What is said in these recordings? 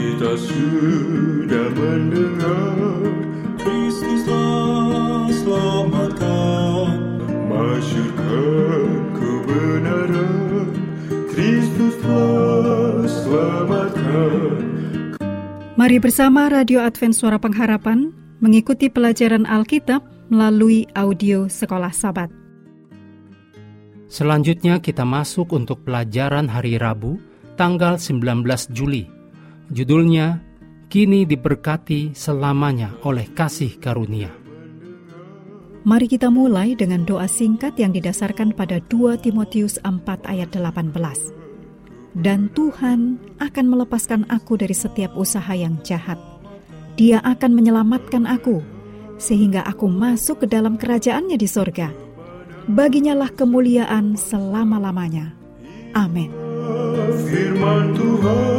Kita sudah mendengar Kristuslah selamatkan Masyurkan kebenaran Kristuslah selamatkan Mari bersama Radio Advent Suara Pengharapan mengikuti pelajaran Alkitab melalui audio Sekolah Sabat. Selanjutnya kita masuk untuk pelajaran hari Rabu, tanggal 19 Juli. Judulnya, Kini diberkati selamanya oleh kasih karunia. Mari kita mulai dengan doa singkat yang didasarkan pada 2 Timotius 4 ayat 18. Dan Tuhan akan melepaskan aku dari setiap usaha yang jahat. Dia akan menyelamatkan aku, sehingga aku masuk ke dalam kerajaannya di sorga. Baginya lah kemuliaan selama-lamanya. Amin. Firman Tuhan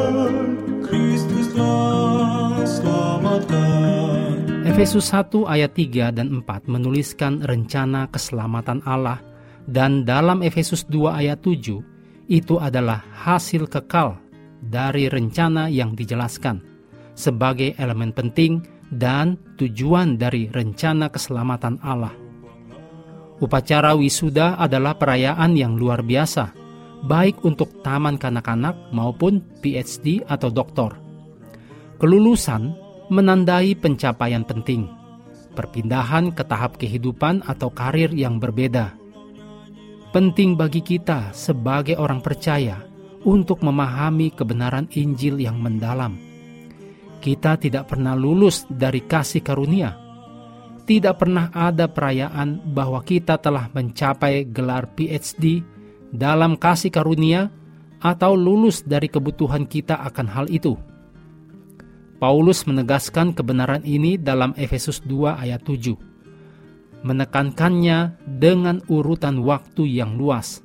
Efesus 1 ayat 3 dan 4 menuliskan rencana keselamatan Allah dan dalam Efesus 2 ayat 7 itu adalah hasil kekal dari rencana yang dijelaskan sebagai elemen penting dan tujuan dari rencana keselamatan Allah. Upacara wisuda adalah perayaan yang luar biasa, baik untuk taman kanak-kanak maupun PhD atau doktor. Kelulusan menandai pencapaian penting, perpindahan ke tahap kehidupan atau karir yang berbeda. Penting bagi kita sebagai orang percaya untuk memahami kebenaran Injil yang mendalam. Kita tidak pernah lulus dari kasih karunia. Tidak pernah ada perayaan bahwa kita telah mencapai gelar PhD dalam kasih karunia atau lulus dari kebutuhan kita akan hal itu. Paulus menegaskan kebenaran ini dalam Efesus 2 ayat 7. Menekankannya dengan urutan waktu yang luas.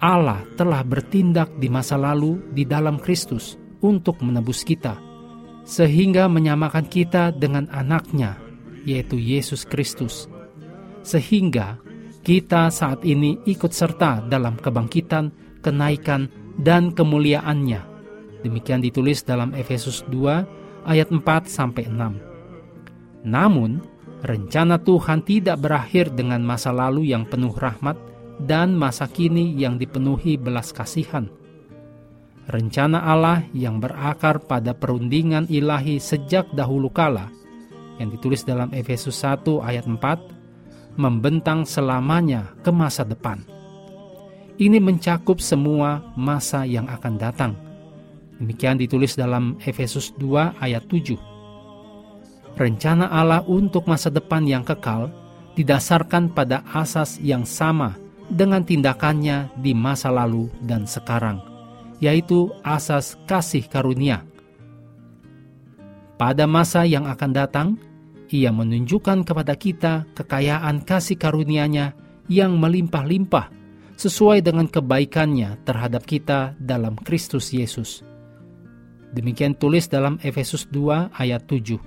Allah telah bertindak di masa lalu di dalam Kristus untuk menebus kita, sehingga menyamakan kita dengan anaknya, yaitu Yesus Kristus. Sehingga kita saat ini ikut serta dalam kebangkitan, kenaikan, dan kemuliaannya. Demikian ditulis dalam Efesus 2 ayat 4 sampai 6. Namun, rencana Tuhan tidak berakhir dengan masa lalu yang penuh rahmat dan masa kini yang dipenuhi belas kasihan. Rencana Allah yang berakar pada perundingan ilahi sejak dahulu kala yang ditulis dalam Efesus 1 ayat 4 membentang selamanya ke masa depan. Ini mencakup semua masa yang akan datang. Demikian ditulis dalam Efesus 2 ayat 7. Rencana Allah untuk masa depan yang kekal didasarkan pada asas yang sama dengan tindakannya di masa lalu dan sekarang, yaitu asas kasih karunia. Pada masa yang akan datang, ia menunjukkan kepada kita kekayaan kasih karunia-Nya yang melimpah-limpah sesuai dengan kebaikannya terhadap kita dalam Kristus Yesus. Demikian tulis dalam Efesus 2 ayat 7.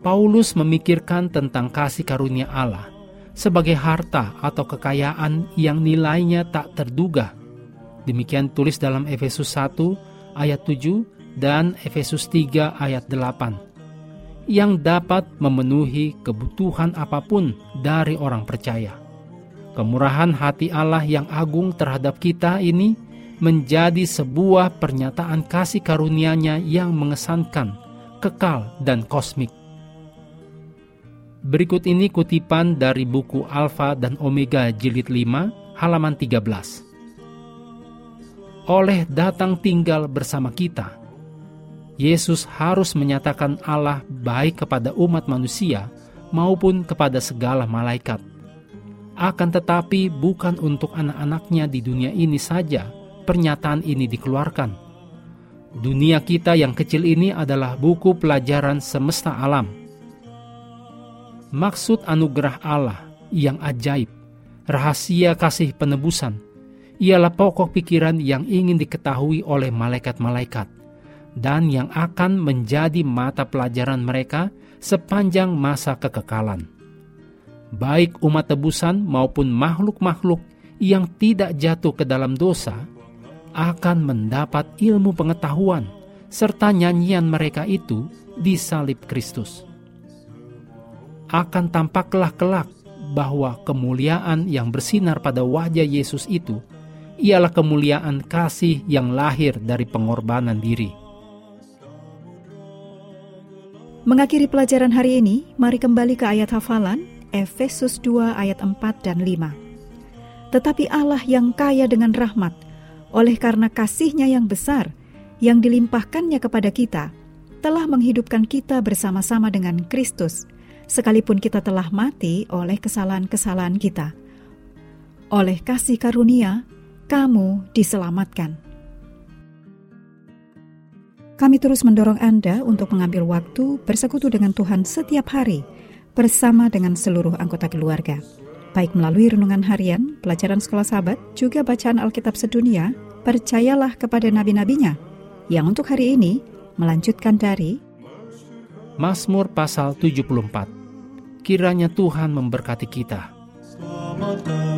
Paulus memikirkan tentang kasih karunia Allah sebagai harta atau kekayaan yang nilainya tak terduga. Demikian tulis dalam Efesus 1 ayat 7 dan Efesus 3 ayat 8 yang dapat memenuhi kebutuhan apa pun dari orang percaya. Kemurahan hati Allah yang agung terhadap kita ini menjadi sebuah pernyataan kasih karunia-Nya yang mengesankan, kekal, dan kosmik. Berikut ini kutipan dari buku Alfa dan Omega jilid 5 halaman 13. Oleh datang tinggal bersama kita, Yesus harus menyatakan Allah baik kepada umat manusia maupun kepada segala malaikat. Akan tetapi bukan untuk anak-anaknya di dunia ini saja pernyataan ini dikeluarkan. Dunia kita yang kecil ini adalah buku pelajaran semesta alam. Maksud anugerah Allah yang ajaib, rahasia kasih penebusan, ialah pokok pikiran yang ingin diketahui oleh malaikat-malaikat dan yang akan menjadi mata pelajaran mereka sepanjang masa kekekalan. Baik umat tebusan maupun makhluk-makhluk yang tidak jatuh ke dalam dosa akan mendapat ilmu pengetahuan serta nyanyian mereka itu di salib Kristus. Akan tampaklah kelak bahwa kemuliaan yang bersinar pada wajah Yesus itu ialah kemuliaan kasih yang lahir dari pengorbanan diri. Mengakhiri pelajaran hari ini, mari kembali ke ayat hafalan Efesus 2 ayat 4 dan 5. Tetapi Allah yang kaya dengan rahmat, oleh karena kasihnya yang besar, yang dilimpahkannya kepada kita, telah menghidupkan kita bersama-sama dengan Kristus, sekalipun kita telah mati oleh kesalahan-kesalahan kita. Oleh kasih karunia, kamu diselamatkan. Kami terus mendorong Anda untuk mengambil waktu bersekutu dengan Tuhan setiap hari bersama dengan seluruh anggota keluarga. Baik melalui renungan harian, pelajaran sekolah sahabat, juga bacaan Alkitab sedunia, percayalah kepada nabi-nabinya, yang untuk hari ini melanjutkan dari Mazmur pasal 74. Kiranya Tuhan memberkati kita. Selamatkan